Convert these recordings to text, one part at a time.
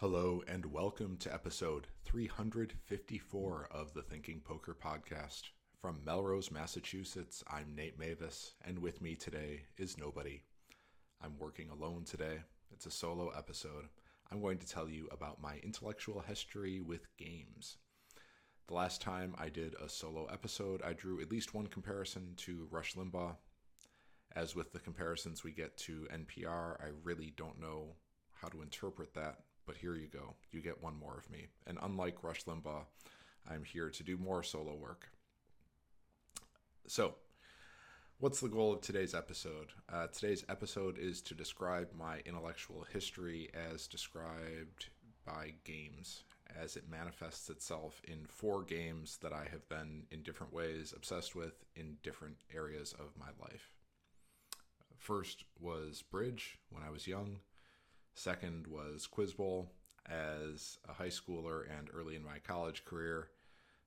Hello and welcome to episode 354 of the Thinking Poker Podcast. From Melrose, Massachusetts, I'm Nate Meyvis, and with me today is nobody. I'm working alone today. It's a solo episode. I'm going to tell you about my intellectual history with games. The last time I did a solo episode, I drew at least one comparison to Rush Limbaugh. As with the comparisons we get to NPR, I really don't know how to interpret that but here you go. You get one more of me. And unlike Rush Limbaugh, I'm here to do more solo work. So, what's the goal of today's episode? Uh, today's episode is to describe my intellectual history as described by games, as it manifests itself in four games that I have been, in different ways, obsessed with in different areas of my life. First was Bridge when I was young. Second was Quiz Bowl as a high schooler and early in my college career.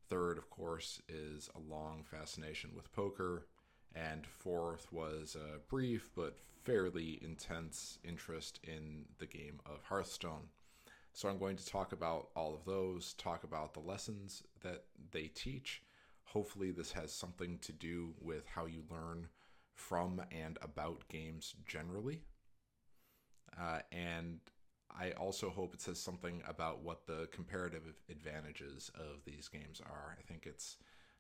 Third, of course, is a long fascination with poker. And fourth was a brief but fairly intense interest in the game of Hearthstone. So I'm going to talk about all of those, talk about the lessons that they teach. Hopefully, this has something to do with how you learn from and about games generally. Uh, and I also hope it says something about what the comparative advantages of these games are. I think it's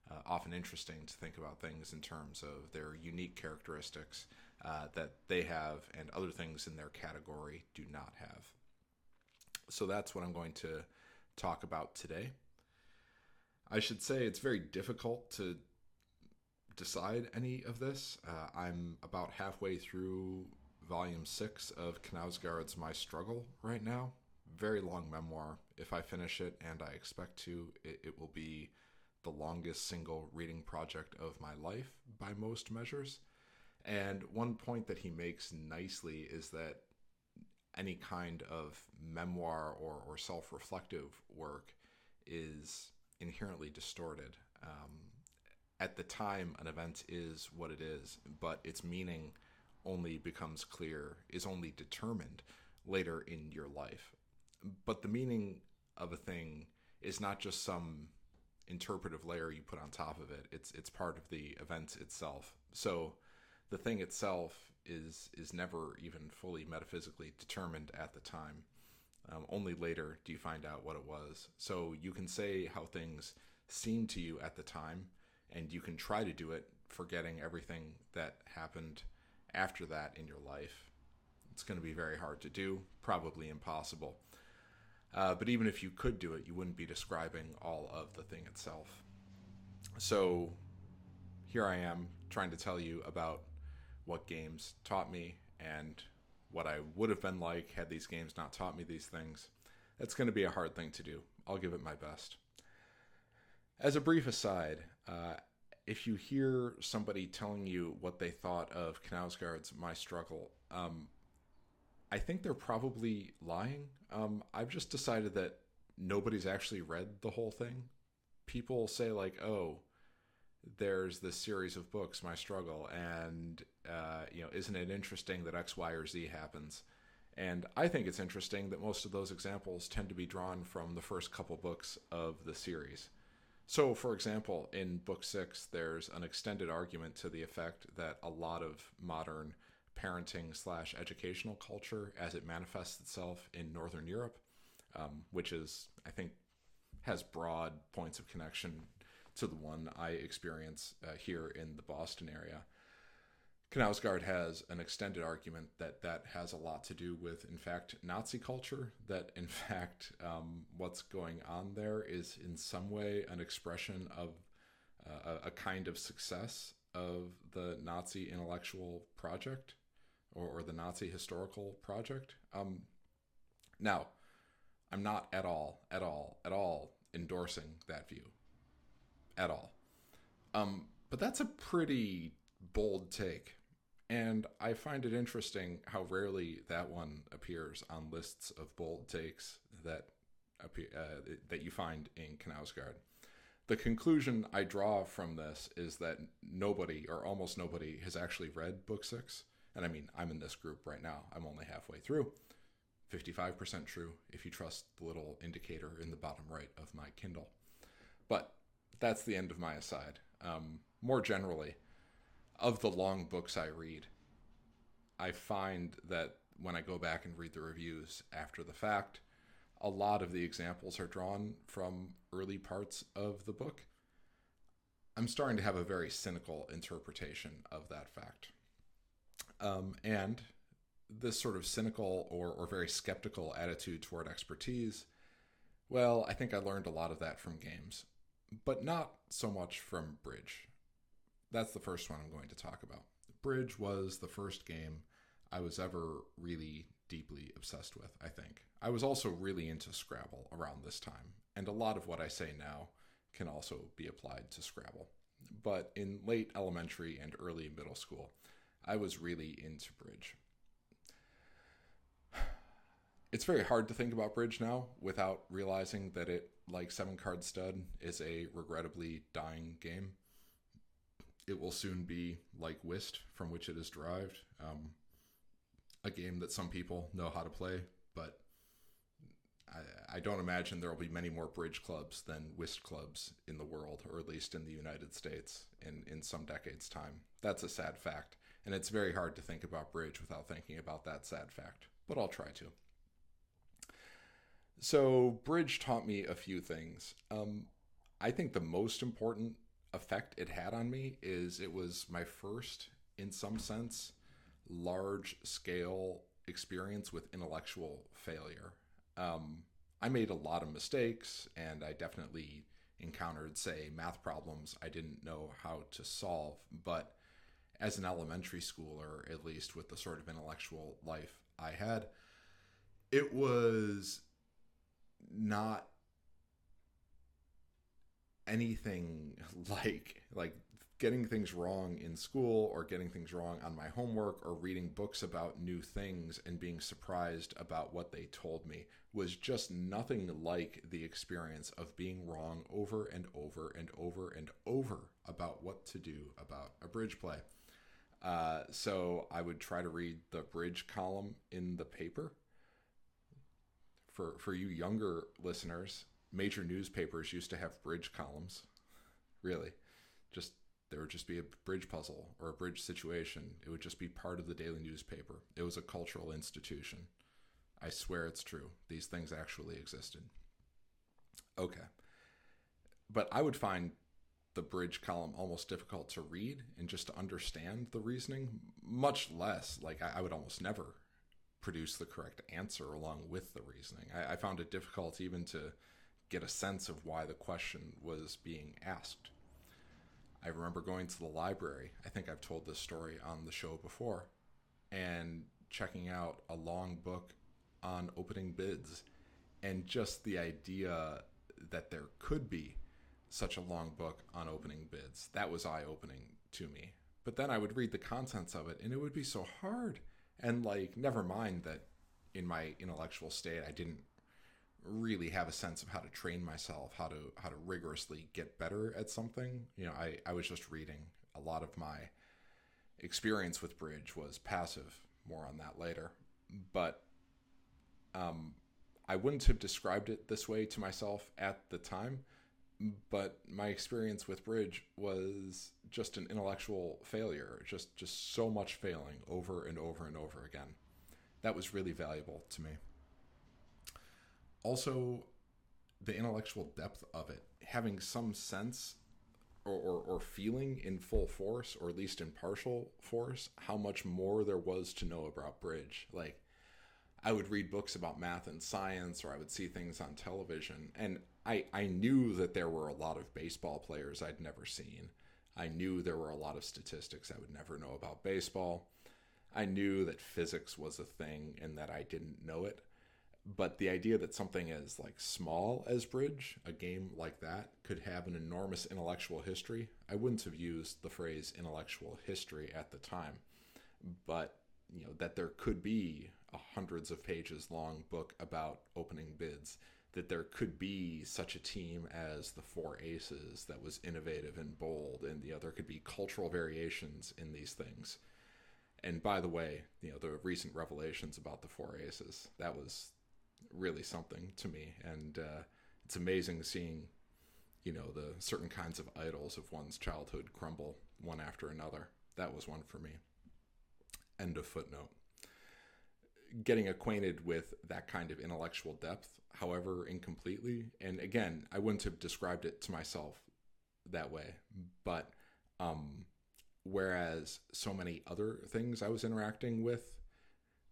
uh, often interesting to think about things in terms of their unique characteristics uh, that they have and other things in their category do not have. So that's what I'm going to talk about today. I should say it's very difficult to decide any of this. Uh, I'm about halfway through volume six of Knausgaard's My Struggle right now. Very long memoir. If I finish it, and I expect to, it, it will be the longest single reading project of my life by most measures. And one point that he makes nicely is that any kind of memoir or, or self reflective work is inherently distorted. Um, at the time, an event is what it is, but its meaning only becomes clear, is only determined later in your life. But the meaning of a thing is not just some interpretive layer you put on top of it. It's it's part of the event itself. So the thing itself is is never even fully metaphysically determined at the time. Um, only later do you find out what it was. So you can say how things seem to you at the time, and you can try to do it, forgetting everything that happened after that in your life. It's going to be very hard to do, probably impossible. Uh, but even if you could do it, you wouldn't be describing all of the thing itself. So here I am trying to tell you about what games taught me and what I would have been like had these games not taught me these things. That's going to be a hard thing to do. I'll give it my best. As a brief aside, uh, if you hear somebody telling you what they thought of Knausgaard's My Struggle, um, I think they're probably lying. Um, I've just decided that nobody's actually read the whole thing. People say, like, oh, there's this series of books, My Struggle, and, uh, you know, isn't it interesting that X, Y, or Z happens? And I think it's interesting that most of those examples tend to be drawn from the first couple books of the series. So, for example, in book six, there's an extended argument to the effect that a lot of modern parenting slash educational culture, as it manifests itself in Northern Europe, um, which is, I think, has broad points of connection to the one I experience uh, here in the Boston area, Knausgaard has an extended argument that that has a lot to do with, in fact, Nazi culture. That, in fact, um, what's going on there is in some way an expression of uh, a, kind of success of the Nazi intellectual project or, or the Nazi historical project. Um, now, I'm not at all, at all, at all endorsing that view. At all. Um, but that's a pretty bold take and I find it interesting how rarely that one appears on lists of bold takes that appear, uh, that you find in Knausgaard. The conclusion I draw from this is that nobody, or almost nobody, has actually read Book Six. And I mean, I'm in this group right now. I'm only halfway through. 55% true if you trust the little indicator in the bottom right of my Kindle. But that's the end of my aside. Um, more generally, of the long books I read, I find that when I go back and read the reviews after the fact, a lot of the examples are drawn from early parts of the book. I'm starting to have a very cynical interpretation of that fact. Um, and this sort of cynical or, or very skeptical attitude toward expertise, well, I think I learned a lot of that from games, but not so much from Bridge. That's the first one I'm going to talk about. Bridge was the first game I was ever really deeply obsessed with, I think. I was also really into Scrabble around this time, and a lot of what I say now can also be applied to Scrabble. But in late elementary and early middle school, I was really into Bridge. It's very hard to think about Bridge now without realizing that it, like Seven Card Stud, is a regrettably dying game. It will soon be like Whist, from which it is derived. Um, a game that some people know how to play, but I, I don't imagine there will be many more bridge clubs than whist clubs in the world, or at least in the United States in, in some decades' time. That's a sad fact. And it's very hard to think about bridge without thinking about that sad fact, but I'll try to. So, bridge taught me a few things. Um, I think the most important effect it had on me is it was my first, in some sense, large scale experience with intellectual failure. Um, I made a lot of mistakes, and I definitely encountered, say, math problems I didn't know how to solve. But as an elementary schooler, at least with the sort of intellectual life I had, it was not anything like like getting things wrong in school or getting things wrong on my homework or reading books about new things and being surprised about what they told me was just nothing like the experience of being wrong over and over and over and over about what to do about a bridge play. Uh, so I would try to read the bridge column in the paper. For for you younger listeners, major newspapers used to have bridge columns. Really, just there would just be a bridge puzzle or a bridge situation. It would just be part of the daily newspaper. It was a cultural institution. I swear it's true. These things actually existed. Okay. But I would find the bridge column almost difficult to read and just to understand the reasoning, much less, like, I, would almost never produce the correct answer along with the reasoning. I, I found it difficult even to get a sense of why the question was being asked. I remember going to the library. I think I've told this story on the show before, and checking out a long book on opening bids, and just the idea that there could be such a long book on opening bids. That was eye opening to me. But then I would read the contents of it, and it would be so hard. And, like, never mind that in my intellectual state, I didn't really have a sense of how to train myself, how to how to rigorously get better at something. You know, I, I was just reading. A lot of my experience with bridge was passive. More on that later. But um, I wouldn't have described it this way to myself at the time. But my experience with bridge was just an intellectual failure, just just so much failing over and over and over again. That was really valuable to me also the intellectual depth of it, having some sense or, or, or, feeling in full force, or at least in partial force, how much more there was to know about bridge. Like, I would read books about math and science, or I would see things on television, and I, I knew that there were a lot of baseball players I'd never seen. I knew there were a lot of statistics I would never know about baseball. I knew that physics was a thing and that I didn't know it but the idea that something as like small as bridge a game like that could have an enormous intellectual history i wouldn't have used the phrase intellectual history at the time. But you know that there could be a hundreds of pages long book about opening bids that there could be such a team as the four aces that was innovative and bold and you know there could be cultural variations in these things. And by the way, you know, the recent revelations about the four aces, that was really something to me. And uh, it's amazing seeing, you know, the certain kinds of idols of one's childhood crumble one after another. That was one for me. End of footnote. Getting acquainted with that kind of intellectual depth, however incompletely, and again, I wouldn't have described it to myself that way, but um, whereas so many other things I was interacting with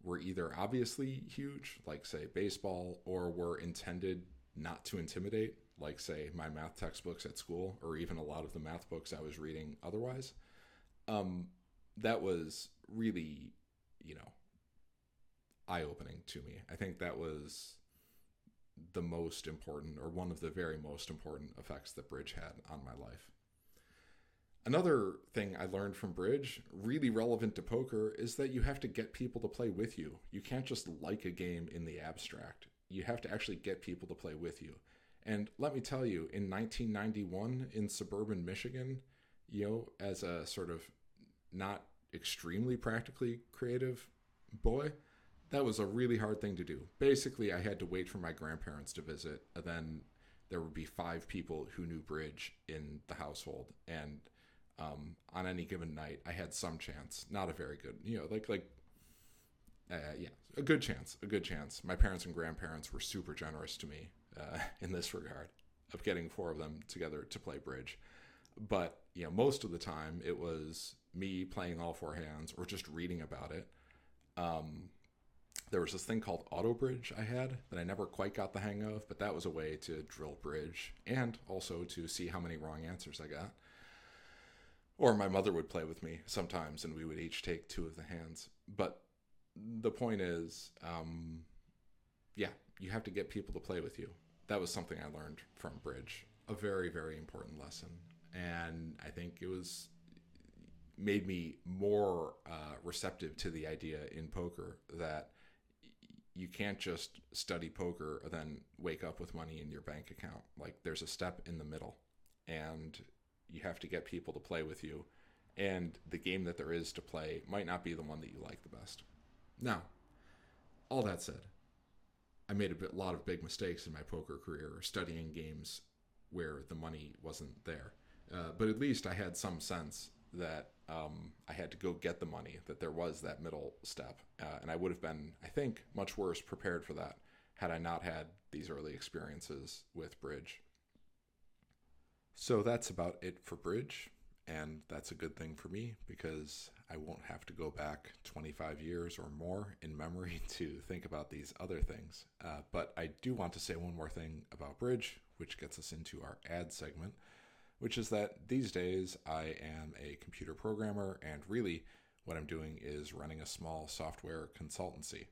were either obviously huge, like say baseball, or were intended not to intimidate, like say my math textbooks at school, or even a lot of the math books I was reading otherwise. Um, that was really, you know, eye opening to me. I think that was the most important, or one of the very most important effects that Bridge had on my life. Another thing I learned from Bridge, really relevant to poker, is that you have to get people to play with you. You can't just like a game in the abstract. You have to actually get people to play with you. And let me tell you, in 1991 in suburban Michigan, you know, as a sort of not extremely practically creative boy, that was a really hard thing to do. Basically, I had to wait for my grandparents to visit, and then there would be five people who knew bridge in the household, and um, on any given night, I had some chance. Not a very good, you know, like like, uh, yeah, a good chance, a good chance. My parents and grandparents were super generous to me uh, in this regard of getting four of them together to play bridge. But you know, most of the time it was me playing all four hands or just reading about it. Um, there was this thing called auto bridge I had that I never quite got the hang of, but that was a way to drill bridge and also to see how many wrong answers I got. Or my mother would play with me sometimes, and we would each take two of the hands. But the point is, um, yeah, you have to get people to play with you. That was something I learned from bridge, a very, very important lesson. And I think it was made me more uh, receptive to the idea in poker that you can't just study poker and then wake up with money in your bank account. Like there's a step in the middle. And you have to get people to play with you, and the game that there is to play might not be the one that you like the best. Now, all that said, I made a bit, lot of big mistakes in my poker career studying games where the money wasn't there. Uh, but at least I had some sense that um, I had to go get the money, that there was that middle step. Uh, and I would have been, I think, much worse prepared for that had I not had these early experiences with Bridge. So that's about it for Bridge, and that's a good thing for me because I won't have to go back 25 years or more in memory to think about these other things. Uh, but I do want to say one more thing about Bridge, which gets us into our ad segment, which is that these days I am a computer programmer, and really what I'm doing is running a small software consultancy.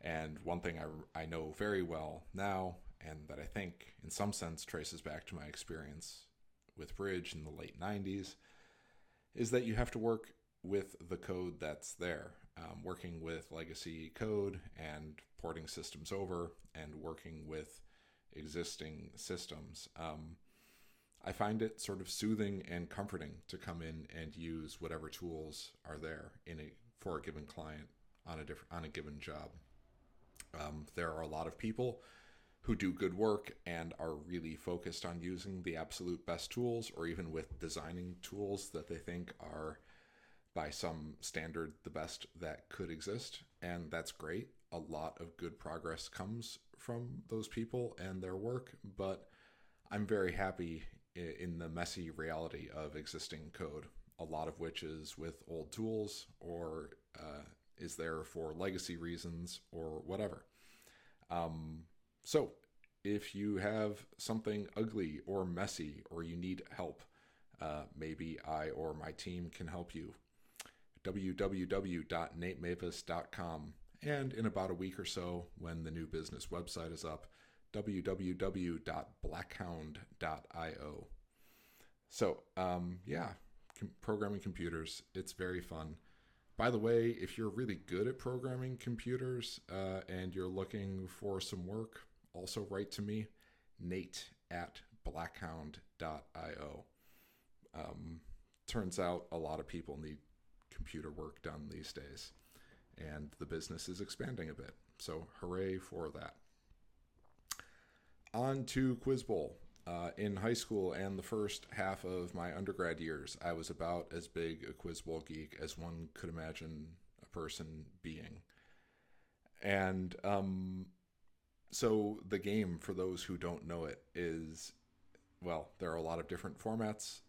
And one thing I, I know very well now, and that I think in some sense traces back to my experience with Bridge in the late 90s is that you have to work with the code that's there, um, working with legacy code and porting systems over and working with existing systems. Um, I find it sort of soothing and comforting to come in and use whatever tools are there in a for a given client on a different on a given job. Um, there are a lot of people who do good work and are really focused on using the absolute best tools or even with designing tools that they think are by some standard the best that could exist. And that's great. A lot of good progress comes from those people and their work but i'm very happy in the messy reality of existing code a lot of which is with old tools or uh, is there for legacy reasons or whatever. Um, so, if you have something ugly or messy or you need help, uh, maybe I or my team can help you. www.natemeyvis.com. And in about a week or so, when the new business website is up, www.blackhound.io. So, um, yeah, com- programming computers, it's very fun. By the way, if you're really good at programming computers uh, and you're looking for some work, also write to me, nate at blackhound.io. Um, turns out a lot of people need computer work done these days. And the business is expanding a bit. So, hooray for that. On to Quiz Bowl. Uh, in high school and the first half of my undergrad years, I was about as big a Quiz Bowl geek as one could imagine a person being. And um, so the game, for those who don't know it, is well, there are a lot of different formats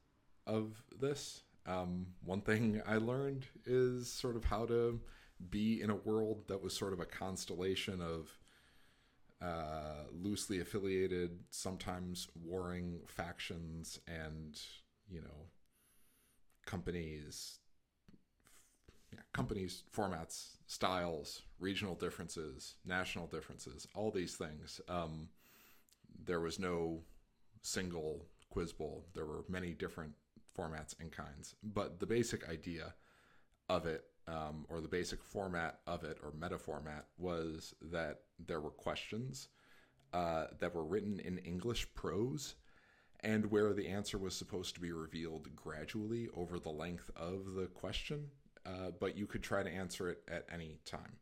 of this. Um, one thing I learned is sort of how to be in a world that was sort of a constellation of uh, loosely affiliated, sometimes warring factions and, you know, companies, companies, formats, styles, regional differences, national differences, all these things. Um, there was no single quiz bowl. There were many different formats and kinds, but the basic idea of it, um, or the basic format of it, or meta format, was that there were questions uh, that were written in English prose and where the answer was supposed to be revealed gradually over the length of the question, uh, but you could try to answer it at any time.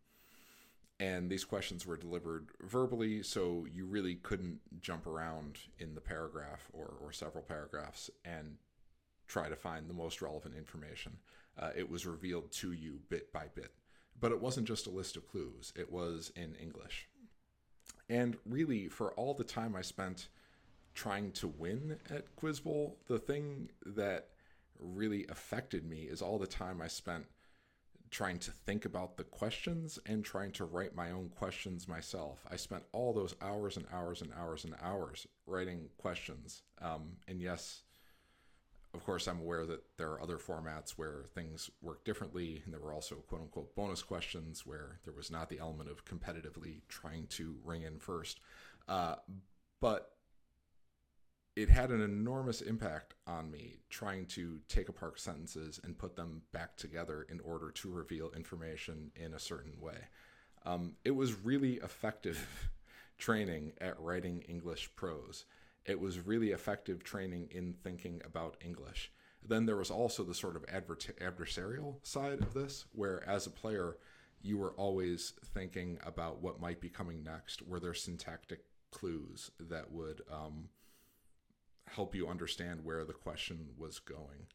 And these questions were delivered verbally, so you really couldn't jump around in the paragraph or, or several paragraphs and try to find the most relevant information. Uh, it was revealed to you bit by bit. But it wasn't just a list of clues, it was in English. And really, for all the time I spent trying to win at Quiz Bowl, the thing that really affected me is all the time I spent trying to think about the questions and trying to write my own questions myself. I spent all those hours and hours and hours and hours writing questions. Um, and yes, of course, I'm aware that there are other formats where things work differently, and there were also quote unquote bonus questions where there was not the element of competitively trying to ring in first. Uh, but it had an enormous impact on me trying to take apart sentences and put them back together in order to reveal information in a certain way. Um, it was really effective training at writing English prose it was really effective training in thinking about English. Then there was also the sort of adver- adversarial side of this, where as a player, you were always thinking about what might be coming next. Were there syntactic clues that would um, help you understand where the question was going?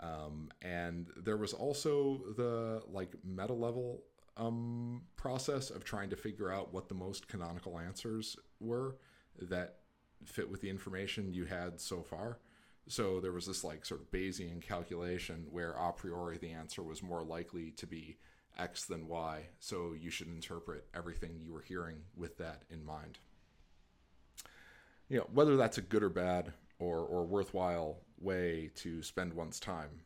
Um, and there was also the like meta level um, process of trying to figure out what the most canonical answers were that fit with the information you had so far. So there was this like sort of Bayesian calculation where a priori the answer was more likely to be X than Y. So you should interpret everything you were hearing with that in mind. You know, whether that's a good or bad or, or worthwhile way to spend one's time,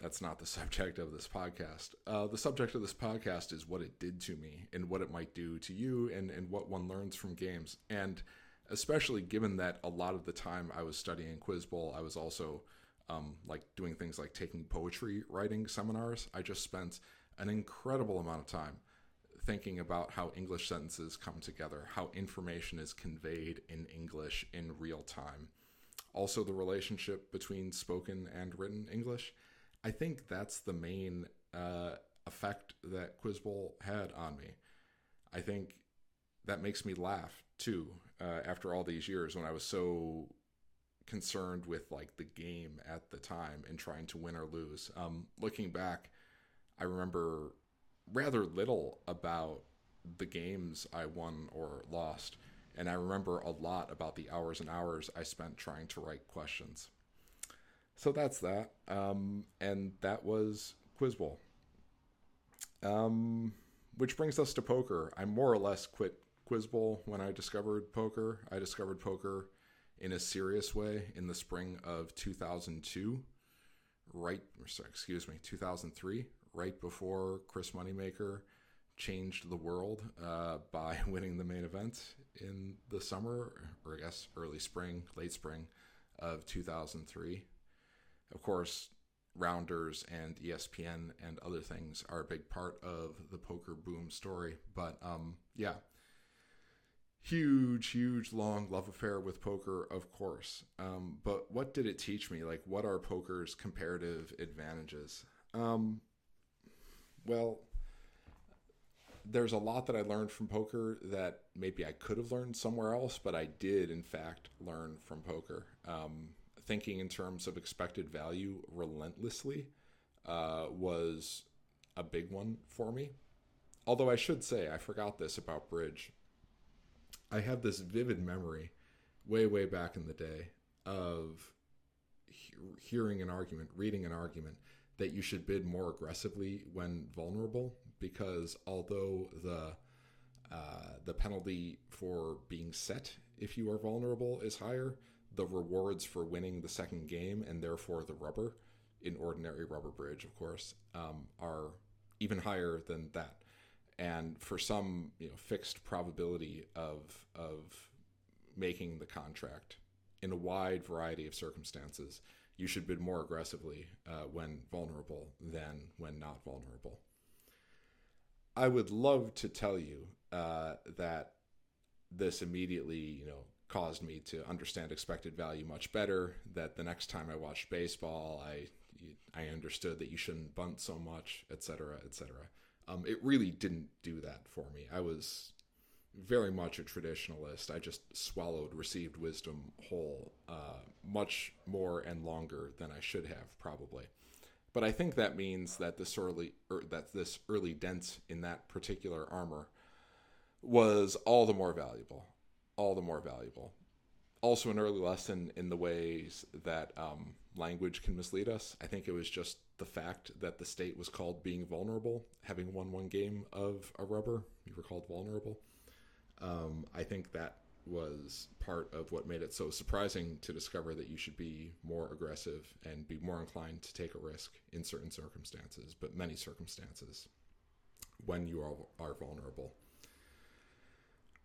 that's not the subject of this podcast. Uh, the subject of this podcast is what it did to me and what it might do to you and, and what one learns from games. And especially given that a lot of the time I was studying Quiz Bowl, I was also um, like doing things like taking poetry writing seminars. I just spent an incredible amount of time thinking about how English sentences come together, how information is conveyed in English in real time. Also, the relationship between spoken and written English. I think that's the main uh, effect that Quiz Bowl had on me. I think that makes me laugh too uh, after all these years when I was so concerned with like the game at the time and trying to win or lose. Um, looking back, I remember rather little about the games I won or lost. And I remember a lot about the hours and hours I spent trying to write questions. So that's that. Um, and that was Quiz Bowl. Um, which brings us to poker. I more or less quit Quiz Bowl when I discovered poker. I discovered poker in a serious way in the spring of 2002, right, sorry, excuse me, 2003, right before Chris Moneymaker changed the world uh, by winning the main event in the summer, or I guess early spring, late spring of 2003. Of course, rounders and ESPN and other things are a big part of the poker boom story. But um, yeah, huge, huge, long love affair with poker, of course. Um, but what did it teach me? Like, what are poker's comparative advantages? Um, Well, there's a lot that I learned from poker that maybe I could have learned somewhere else, but I did, in fact, learn from poker. Um, thinking in terms of expected value relentlessly uh, was a big one for me. Although I should say, I forgot this about bridge. I have this vivid memory way, way back in the day of he- hearing an argument, reading an argument that you should bid more aggressively when vulnerable because although the uh, the penalty for being set if you are vulnerable is higher, the rewards for winning the second game and therefore the rubber in ordinary rubber bridge, of course, um, are even higher than that. And for some you know fixed probability of of making the contract in a wide variety of circumstances, you should bid more aggressively uh, when vulnerable than when not vulnerable. I would love to tell you uh, that this immediately, you know, caused me to understand expected value much better. That the next time I watched baseball, I I understood that you shouldn't bunt so much, etc., etc. Um, it really didn't do that for me. I was very much a traditionalist. I just swallowed received wisdom whole, uh, much more and longer than I should have probably. But I think that means that this early er, that this early dent in that particular armor was all the more valuable, all the more valuable. Also, an early lesson in the ways that um, language can mislead us. I think it was just the fact that the state was called being vulnerable, having won one game of a rubber, you were called vulnerable. Um, I think that was part of what made it so surprising to discover that you should be more aggressive and be more inclined to take a risk in certain circumstances, but many circumstances when you are, are vulnerable.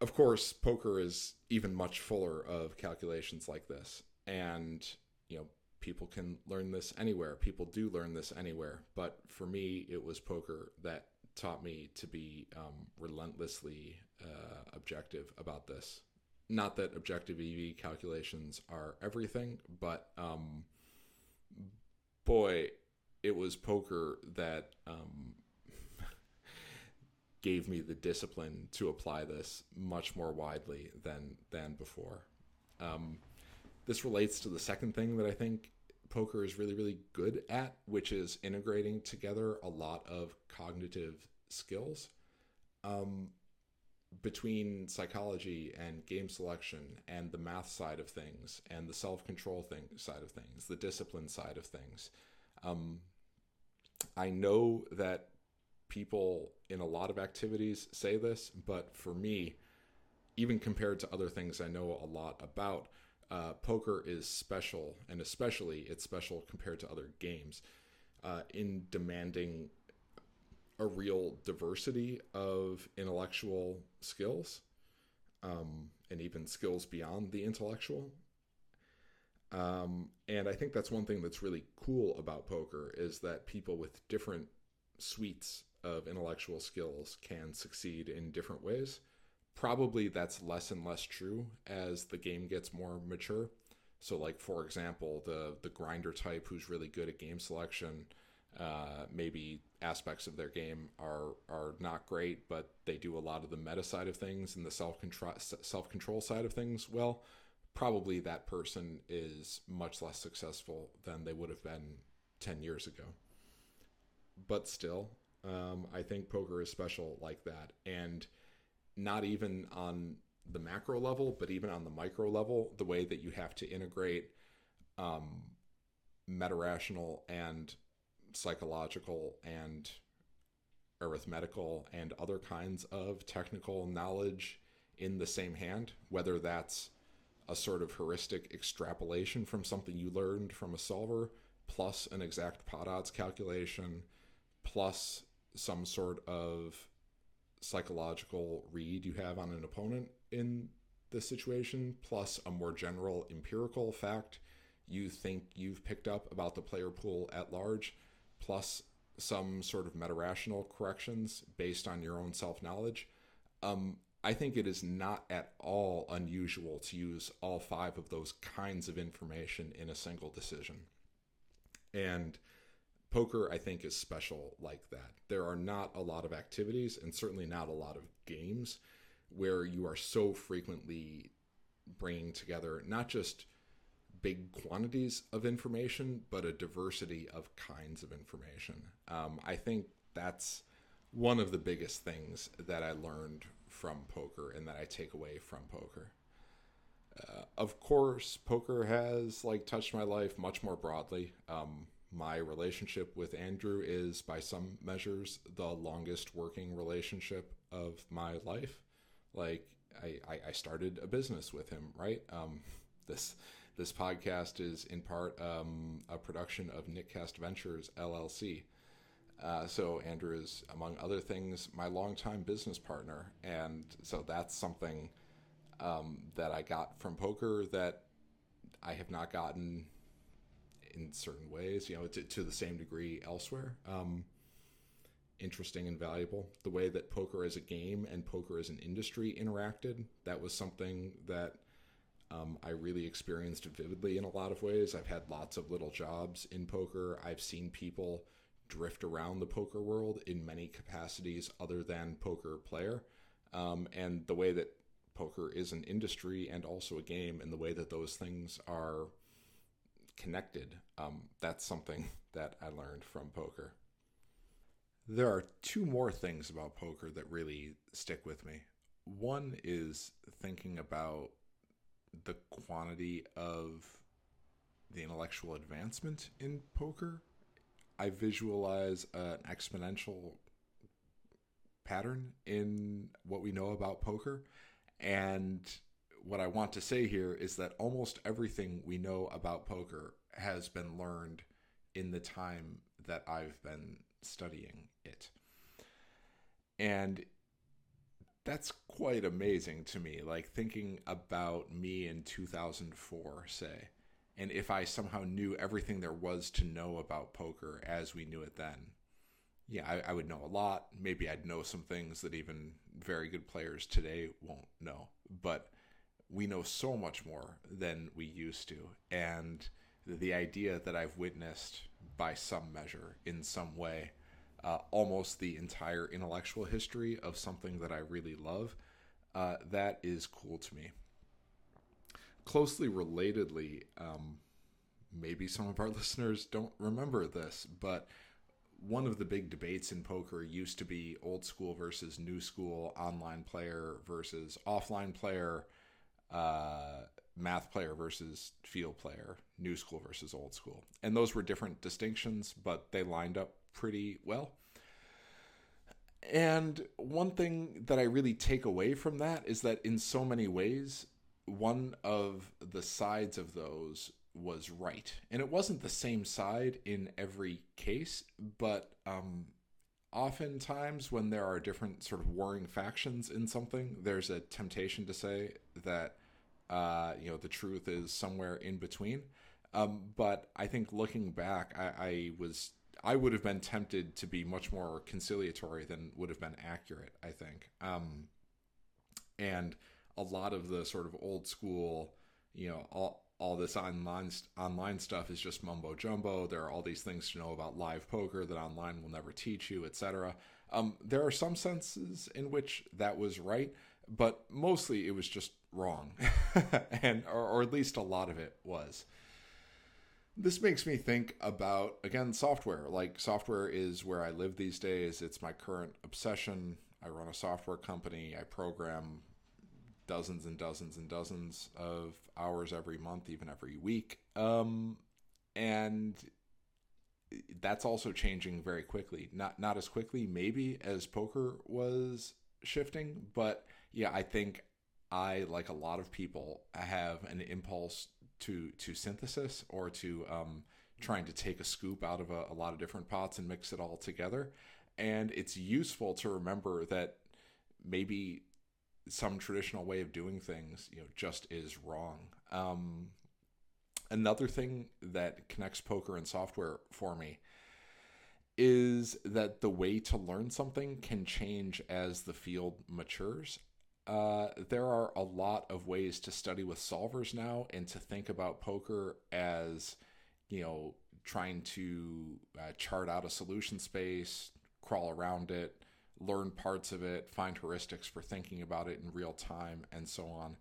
Of course, poker is even much fuller of calculations like this. And, you know, people can learn this anywhere. People do learn this anywhere. But for me, it was poker that taught me to be um, relentlessly uh, objective about this. Not that objective EV calculations are everything, but um, boy, it was poker that um, gave me the discipline to apply this much more widely than than before. Um, this relates to the second thing that I think poker is really really good at, which is integrating together a lot of cognitive skills. Um, between psychology and game selection and the math side of things and the self-control thing side of things the discipline side of things um, i know that people in a lot of activities say this but for me even compared to other things i know a lot about uh, poker is special and especially it's special compared to other games. Uh, in demanding a real diversity of intellectual skills um, and even skills beyond the intellectual. Um, and I think that's one thing that's really cool about poker is that people with different suites of intellectual skills can succeed in different ways. Probably that's less and less true as the game gets more mature. So, like for example, the the grinder type who's really good at game selection uh, maybe aspects of their game are are not great, but they do a lot of the meta side of things and the self control self control side of things well. Probably that person is much less successful than they would have been ten years ago. But still, um, I think poker is special like that, and not even on the macro level, but even on the micro level, the way that you have to integrate um, meta rational and psychological and arithmetical and other kinds of technical knowledge in the same hand, whether that's a sort of heuristic extrapolation from something you learned from a solver, plus an exact pot odds calculation, plus some sort of psychological read you have on an opponent in the situation, plus a more general empirical fact you think you've picked up about the player pool at large plus some sort of meta rational corrections based on your own self knowledge, um, I think it is not at all unusual to use all five of those kinds of information in a single decision. And poker, I think, is special like that. There are not a lot of activities, and certainly not a lot of games, where you are so frequently bringing together not just big quantities of information, but a diversity of kinds of information. Um, I think that's one of the biggest things that I learned from poker and that I take away from poker. Uh, of course, poker has like touched my life much more broadly. Um, my relationship with Andrew is, by some measures, the longest working relationship of my life. Like, I, I, started a business with him, right? Um, this this podcast is in part um, a production of Nickcast Ventures LLC. Uh, so Andrew is, among other things, my longtime business partner, and so that's something um, that I got from poker that I have not gotten in certain ways, you know, to, to the same degree elsewhere. Um, interesting and valuable. The way that poker as a game and poker as an industry interacted, that was something that um, I really experienced it vividly in a lot of ways. I've had lots of little jobs in poker. I've seen people drift around the poker world in many capacities other than poker player. Um, and the way that poker is an industry and also a game, and the way that those things are connected, um, that's something that I learned from poker. There are two more things about poker that really stick with me. One is thinking about the quantity of the intellectual advancement in poker. I visualize an exponential pattern in what we know about poker. And what I want to say here is that almost everything we know about poker has been learned in the time that I've been studying it. And that's quite amazing to me. Like thinking about me in 2004, say, and if I somehow knew everything there was to know about poker as we knew it then, yeah, I, I, would know a lot. Maybe I'd know some things that even very good players today won't know. But we know so much more than we used to. And the idea that I've witnessed by some measure in some way uh, almost the entire intellectual history of something that I really love, uh, that is cool to me. Closely relatedly, um, maybe some of our listeners don't remember this, but one of the big debates in poker used to be old school versus new school, online player versus offline player, uh, math player versus field player, new school versus old school. And those were different distinctions, but they lined up pretty well. And one thing that I really take away from that is that in so many ways, one of the sides of those was right. And it wasn't the same side in every case, but um, oftentimes when there are different sort of warring factions in something, there's a temptation to say that, uh, you know, the truth is somewhere in between. Um, but I think looking back, I, I was I would have been tempted to be much more conciliatory than would have been accurate. I think, um, and a lot of the sort of old school, you know, all all this online online stuff is just mumbo jumbo. There are all these things to know about live poker that online will never teach you, etc. Um, there are some senses in which that was right, but mostly it was just wrong, and or, or at least a lot of it was this makes me think about again software. Like software is where i live these days. It's my current obsession. I run a software company. I program dozens and dozens and dozens of hours every month even every week. Um, and that's also changing very quickly. Not not as quickly maybe as poker was shifting but yeah i think i like a lot of people have an impulse to to synthesis or to um, trying to take a scoop out of a, a lot of different pots and mix it all together. And it's useful to remember that maybe some traditional way of doing things, you know, just is wrong. Um, another thing that connects poker and software for me is that the way to learn something can change as the field matures. Uh, there are a lot of ways to study with solvers now and to think about poker as, you know, trying to uh, chart out a solution space, crawl around it, learn parts of it, find heuristics for thinking about it in real time, and so on.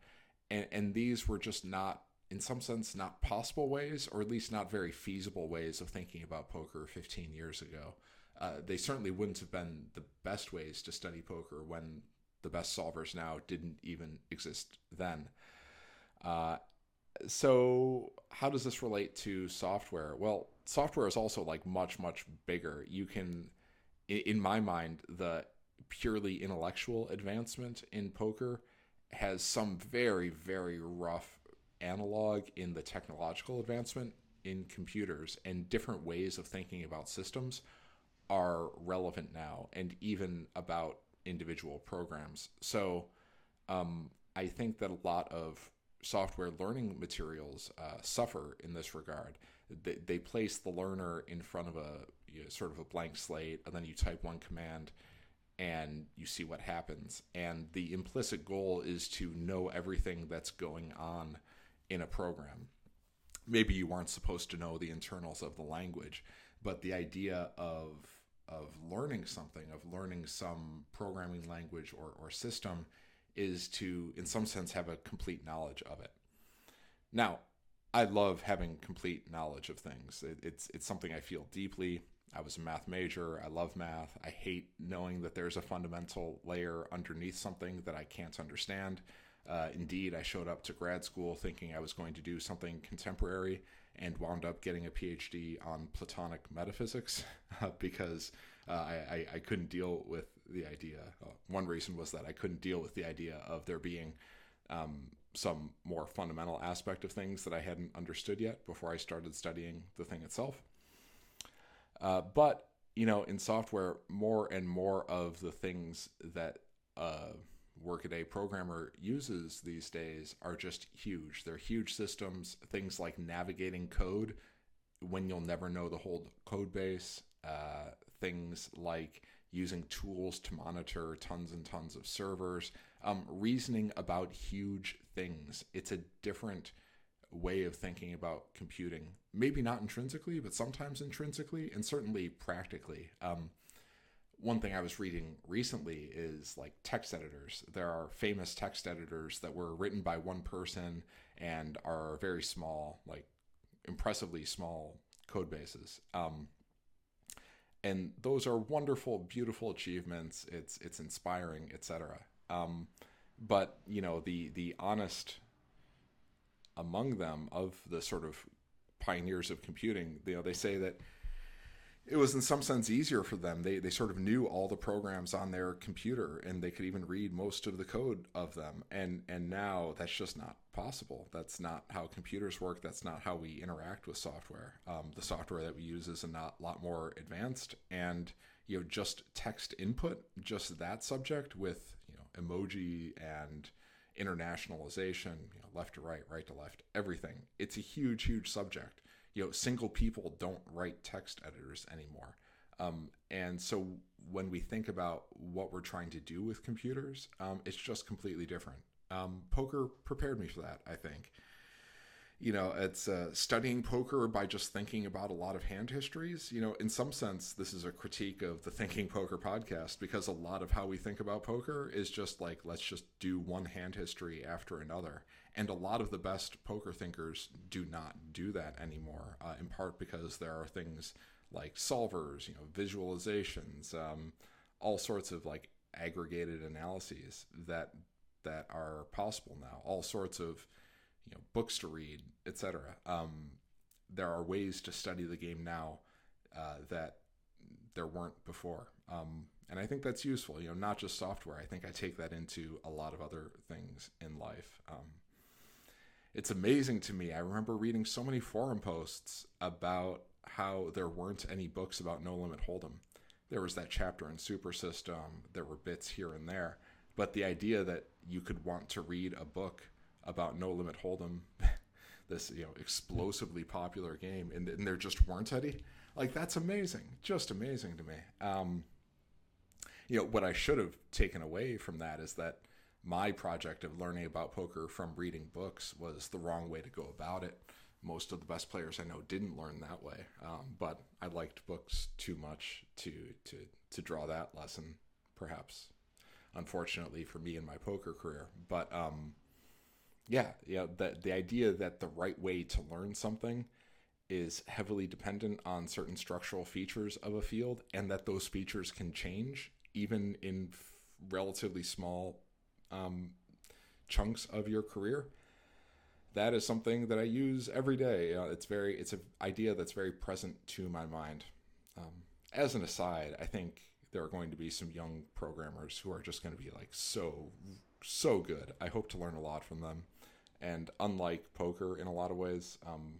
And, and these were just not, in some sense, not possible ways, or at least not very feasible ways of thinking about poker 15 years ago. Uh, they certainly wouldn't have been the best ways to study poker when the best solvers now didn't even exist then. Uh, so how does this relate to software? Well, software is also like much much bigger. You can, in my mind, the purely intellectual advancement in poker has some very very rough analog in the technological advancement in computers and different ways of thinking about systems are relevant now and even about individual programs. So um, I think that a lot of software learning materials uh, suffer in this regard. They, they, place the learner in front of a you know, sort of a blank slate, and then you type one command and you see what happens. And the implicit goal is to know everything that's going on in a program. Maybe you aren't supposed to know the internals of the language, but the idea of of learning something, of learning some programming language or, or system, is to, in some sense, have a complete knowledge of it. Now, I love having complete knowledge of things. It, it's it's something I feel deeply. I was a math major. I love math. I hate knowing that there's a fundamental layer underneath something that I can't understand. Uh, indeed, I showed up to grad school thinking I was going to do something contemporary and wound up getting a PhD on Platonic metaphysics uh, because uh, I, I, couldn't deal with the idea. Uh, one reason was that I couldn't deal with the idea of there being um, some more fundamental aspect of things that I hadn't understood yet before I started studying the thing itself. Uh, but you know, in software, more and more of the things that workaday programmer uses these days are just huge. They're huge systems, things like navigating code when you'll never know the whole code base, uh, things like using tools to monitor tons and tons of servers, um, reasoning about huge things. It's a different way of thinking about computing. Maybe not intrinsically, but sometimes intrinsically, and certainly practically. Um, one thing I was reading recently is like text editors. There are famous text editors that were written by one person and are very small, like impressively small code bases. Um, and those are wonderful, beautiful achievements. It's it's inspiring, etc. Um, but you know the the honest among them of the sort of pioneers of computing, you know, they say that it was in some sense easier for them. They they sort of knew all the programs on their computer and they could even read most of the code of them. And and now that's just not possible. That's not how computers work. That's not how we interact with software. Um, the software that we use is a not, lot more advanced and you know just text input, just that subject with you know emoji and internationalization, you know, left to right, right to left, everything. It's a huge, huge subject you know single people don't write text editors anymore. Um, and so when we think about what we're trying to do with computers um, it's just completely different. Um, poker prepared me for that i think. You know it's uh, studying poker by just thinking about a lot of hand histories. You know in some sense this is a critique of the thinking poker podcast because a lot of how we think about poker is just like let's just do one hand history after another and a lot of the best poker thinkers do not do that anymore uh, in part because there are things like solvers you know visualizations um, all sorts of like aggregated analyses that that are possible now all sorts of you know books to read, etc. Um, there are ways to study the game now uh, that there weren't before, um, and I think that's useful. You know, not just software. I think I take that into a lot of other things in life. Um, it's amazing to me. I remember reading so many forum posts about how there weren't any books about No Limit Hold'em. There was that chapter in Super System. There were bits here and there, but the idea that you could want to read a book about No Limit Hold'em, this you know explosively popular game, and, and there just weren't any. Like that's amazing, just amazing to me. Um, you know what I should have taken away from that is that my project of learning about poker from reading books was the wrong way to go about it. most of the best players I know didn't learn that way. Um, but I liked books too much to to to draw that lesson, perhaps. Unfortunately for me in my poker career, but um, yeah, yeah, the the idea that the right way to learn something is heavily dependent on certain structural features of a field, and that those features can change even in f- relatively small um, chunks of your career that is something that I use every day. It's very it's an idea that's very present to my mind. Um, as an aside, I think there are going to be some young programmers who are just going to be like so so good. I hope to learn a lot from them. And unlike poker in a lot of ways, um,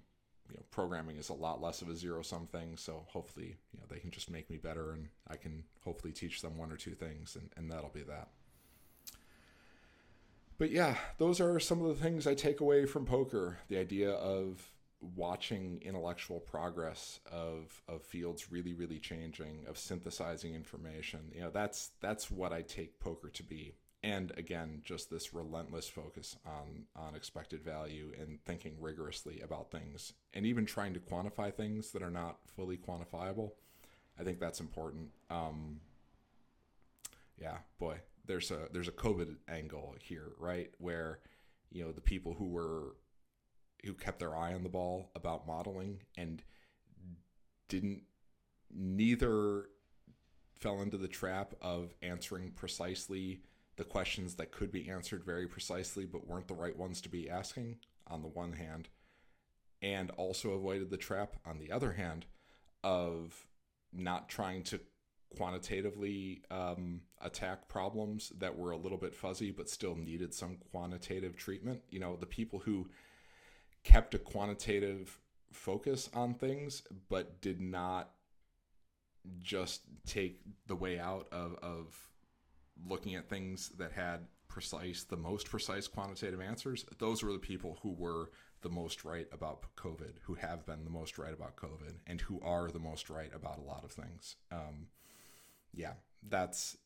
you know, programming is a lot less of a zero sum thing. So hopefully, you know, they can just make me better, and I can hopefully teach them one or two things, and, and that'll be that but yeah, those are some of the things I take away from poker. The idea of watching intellectual progress of of fields really really changing of synthesizing information. You know that's that's what i take poker to be. And again just this relentless focus on on expected value and thinking rigorously about things and even trying to quantify things that are not fully quantifiable. I think that's important. Um yeah boy there's a there's a COVID angle here, right? Where you know the people who were who kept their eye on the ball about modeling and didn't neither fell into the trap of answering precisely the questions that could be answered very precisely but weren't the right ones to be asking on the one hand and also avoided the trap on the other hand of not trying to quantitatively um, attack problems that were a little bit fuzzy but still needed some quantitative treatment. You know, the people who kept a quantitative focus on things but did not just take the way out of, of looking at things that had precise the most precise quantitative answers those were the people who were the most right about covid who have been the most right about covid and who are the most right about a lot of things um, yeah, that's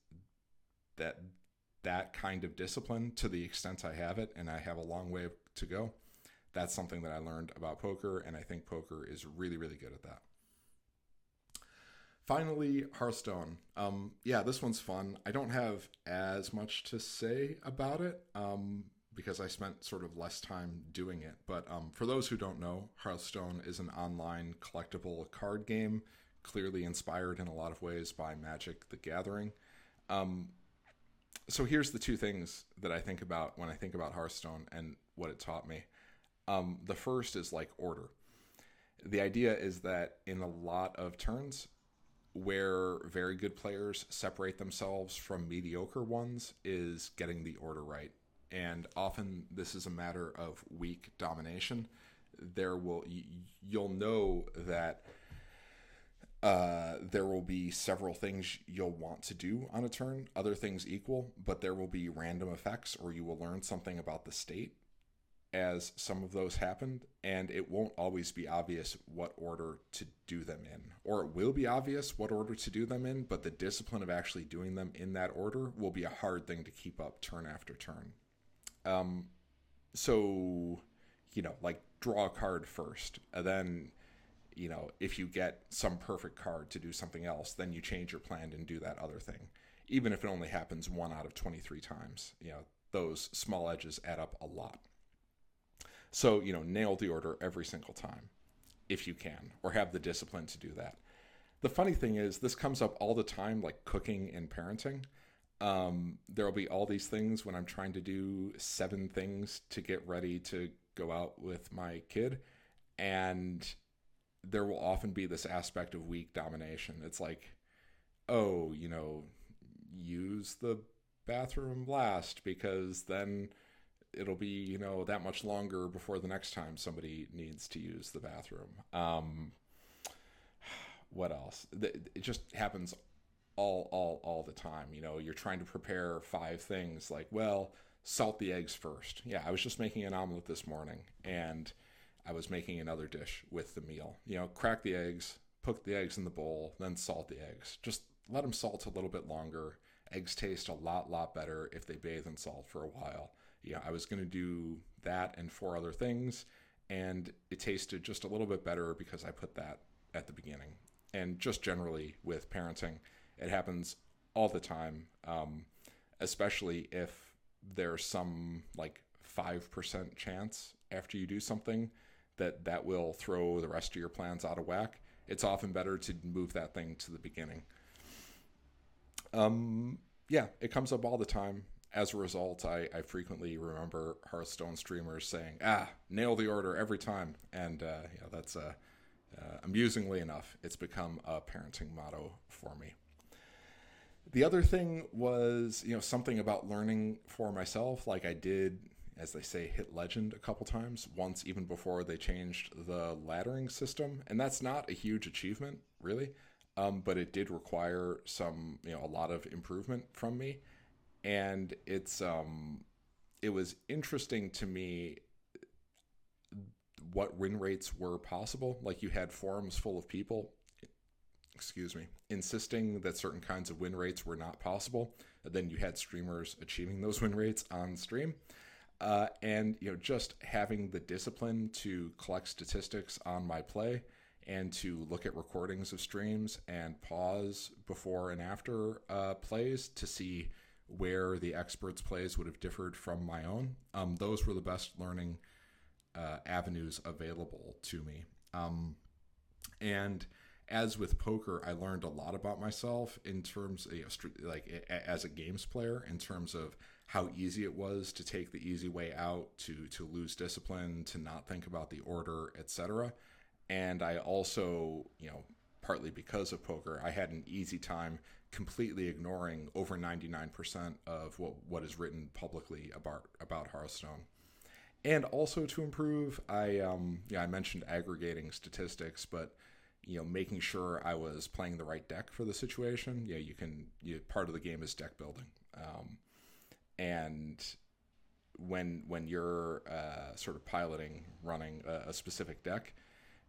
that that kind of discipline to the extent I have it, and I have a long way to go. That's something that I learned about poker, and I think poker is really, really good at that. Finally, Hearthstone. Um, yeah, this one's fun. I don't have as much to say about it um, because I spent sort of less time doing it. But um, for those who don't know, Hearthstone is an online collectible card game clearly inspired in a lot of ways by Magic the Gathering. Um, so here's the two things that I think about when I think about Hearthstone and what it taught me. Um, the first is like order. The idea is that in a lot of turns, where very good players separate themselves from mediocre ones is getting the order right. And often this is a matter of weak domination. There will you'll know that uh, there will be several things you'll want to do on a turn, other things equal, but there will be random effects, or you will learn something about the state as some of those happened, and it won't always be obvious what order to do them in. Or it will be obvious what order to do them in, but the discipline of actually doing them in that order will be a hard thing to keep up turn after turn. Um, so, you know, like draw a card first, and then you know, if you get some perfect card to do something else, then you change your plan and do that other thing. Even if it only happens one out of 23 times, you know, those small edges add up a lot. So, you know, nail the order every single time if you can, or have the discipline to do that. The funny thing is, this comes up all the time, like cooking and parenting. Um, there will be all these things when I'm trying to do seven things to get ready to go out with my kid. And there will often be this aspect of weak domination. It's like, oh, you know, use the bathroom last because then it'll be, you know, that much longer before the next time somebody needs to use the bathroom. Um, what else? It just happens all all all the time. You know, you're trying to prepare five things like, well, salt the eggs first. Yeah, I was just making an omelet this morning and I was making another dish with the meal. You know, crack the eggs, put the eggs in the bowl, then salt the eggs. Just let them salt a little bit longer. Eggs taste a lot, lot better if they bathe in salt for a while. Yeah, I was going to do that and four other things. and it tasted just a little bit better because I put that at the beginning. And just generally with parenting, it happens all the time, um, especially if there's some like 5% chance after you do something that that will throw the rest of your plans out of whack. It's often better to move that thing to the beginning. Um, yeah, it comes up all the time. As a result, I, I frequently remember Hearthstone streamers saying, "Ah, nail the order every time," and uh, know that's uh, uh, amusingly enough, it's become a parenting motto for me. The other thing was, you know, something about learning for myself, like I did, as they say, hit legend a couple times, once even before they changed the laddering system. And that's not a huge achievement, really, um, but it did require some, you know, a lot of improvement from me. And it's, um, it was interesting to me what win rates were possible. Like you had forums full of people excuse me, insisting that certain kinds of win rates were not possible. And then you had streamers achieving those win rates on stream. Uh, and you know, just having the discipline to collect statistics on my play and to look at recordings of streams and pause before and after uh, plays to see where the experts' plays would have differed from my own. Um, those were the best learning uh, avenues available to me. Um, and as with poker, I learned a lot about myself in terms, of, you know, like as a games player, in terms of how easy it was to take the easy way out, to to lose discipline, to not think about the order, etc. And I also, you know, partly because of poker, I had an easy time completely ignoring over 99% of what what is written publicly about about Hearthstone. And also to improve, I um, yeah, I mentioned aggregating statistics, but you know, making sure I was playing the right deck for the situation. Yeah, you can. You, part of the game is deck building, um, and when when you're uh, sort of piloting, running a, a specific deck,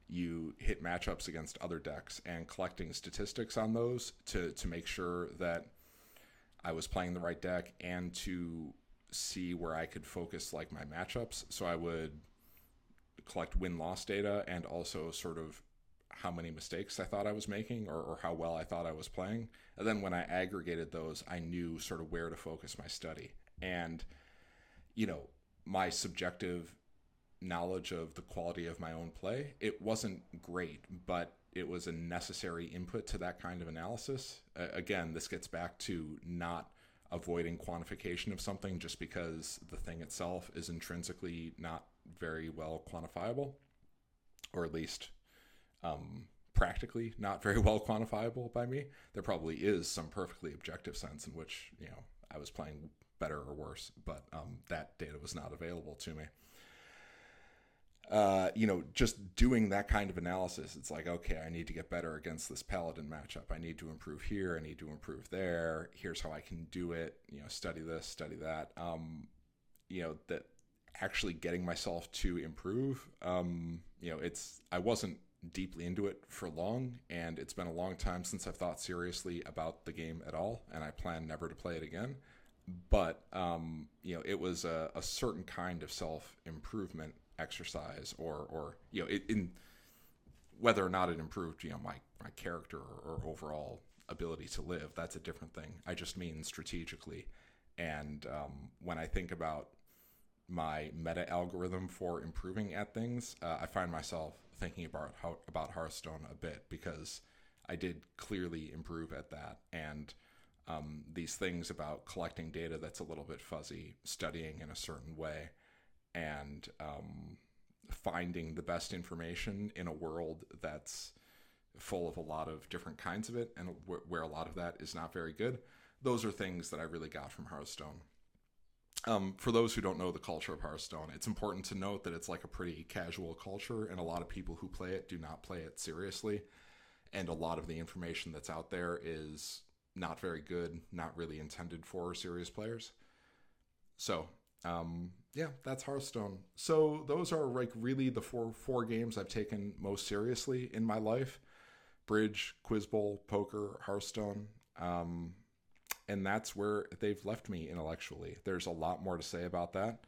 you hit matchups against other decks and collecting statistics on those to to make sure that I was playing the right deck and to see where I could focus like my matchups. So I would collect win loss data and also sort of how many mistakes I thought I was making or, or, how well I thought I was playing. And then when I aggregated those, I knew sort of where to focus my study. And, you know, my subjective knowledge of the quality of my own play, it wasn't great, but it was a necessary input to that kind of analysis. Uh, again, this gets back to not avoiding quantification of something just because the thing itself is intrinsically not very well quantifiable, or at least um, practically not very well quantifiable by me. There probably is some perfectly objective sense in which you know I was playing better or worse, but um, that data was not available to me. Uh, you know, just doing that kind of analysis, it's like, okay, I need to get better against this paladin matchup. I need to improve here. I need to improve there. Here's how I can do it. You know, study this, study that. Um, you know, that actually getting myself to improve. Um, you know, it's I wasn't deeply into it for long, and it's been a long time since I've thought seriously about the game at all, and I plan never to play it again. But um, you know, it was a, a certain kind of self improvement exercise, or or you know, it, in whether or not it improved, you know, my my character or, or overall ability to live. That's a different thing. I just mean strategically, and um, when I think about my meta algorithm for improving at things, uh, I find myself thinking about how about Hearthstone a bit because I did clearly improve at that, and um, these things about collecting data that's a little bit fuzzy, studying in a certain way, and um, finding the best information in a world that's full of a lot of different kinds of it, and where a lot of that is not very good. Those are things that I really got from Hearthstone. Um, for those who don't know the culture of Hearthstone, it's important to note that it's like a pretty casual culture, and a lot of people who play it do not play it seriously. And a lot of the information that's out there is not very good, not really intended for serious players. So, um, yeah, that's Hearthstone. So those are like really the four four games I've taken most seriously in my life: Bridge, Quiz Bowl, Poker, Hearthstone. Um, and that's where they've left me intellectually. There's a lot more to say about that,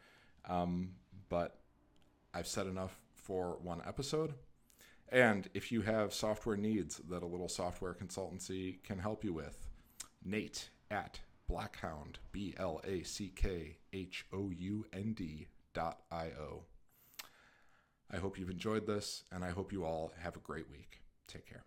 um, but I've said enough for one episode. And if you have software needs that a little software consultancy can help you with, Nate at Blackhound, B L A C K H O U N D dot I O. I hope you've enjoyed this, and I hope you all have a great week. Take care.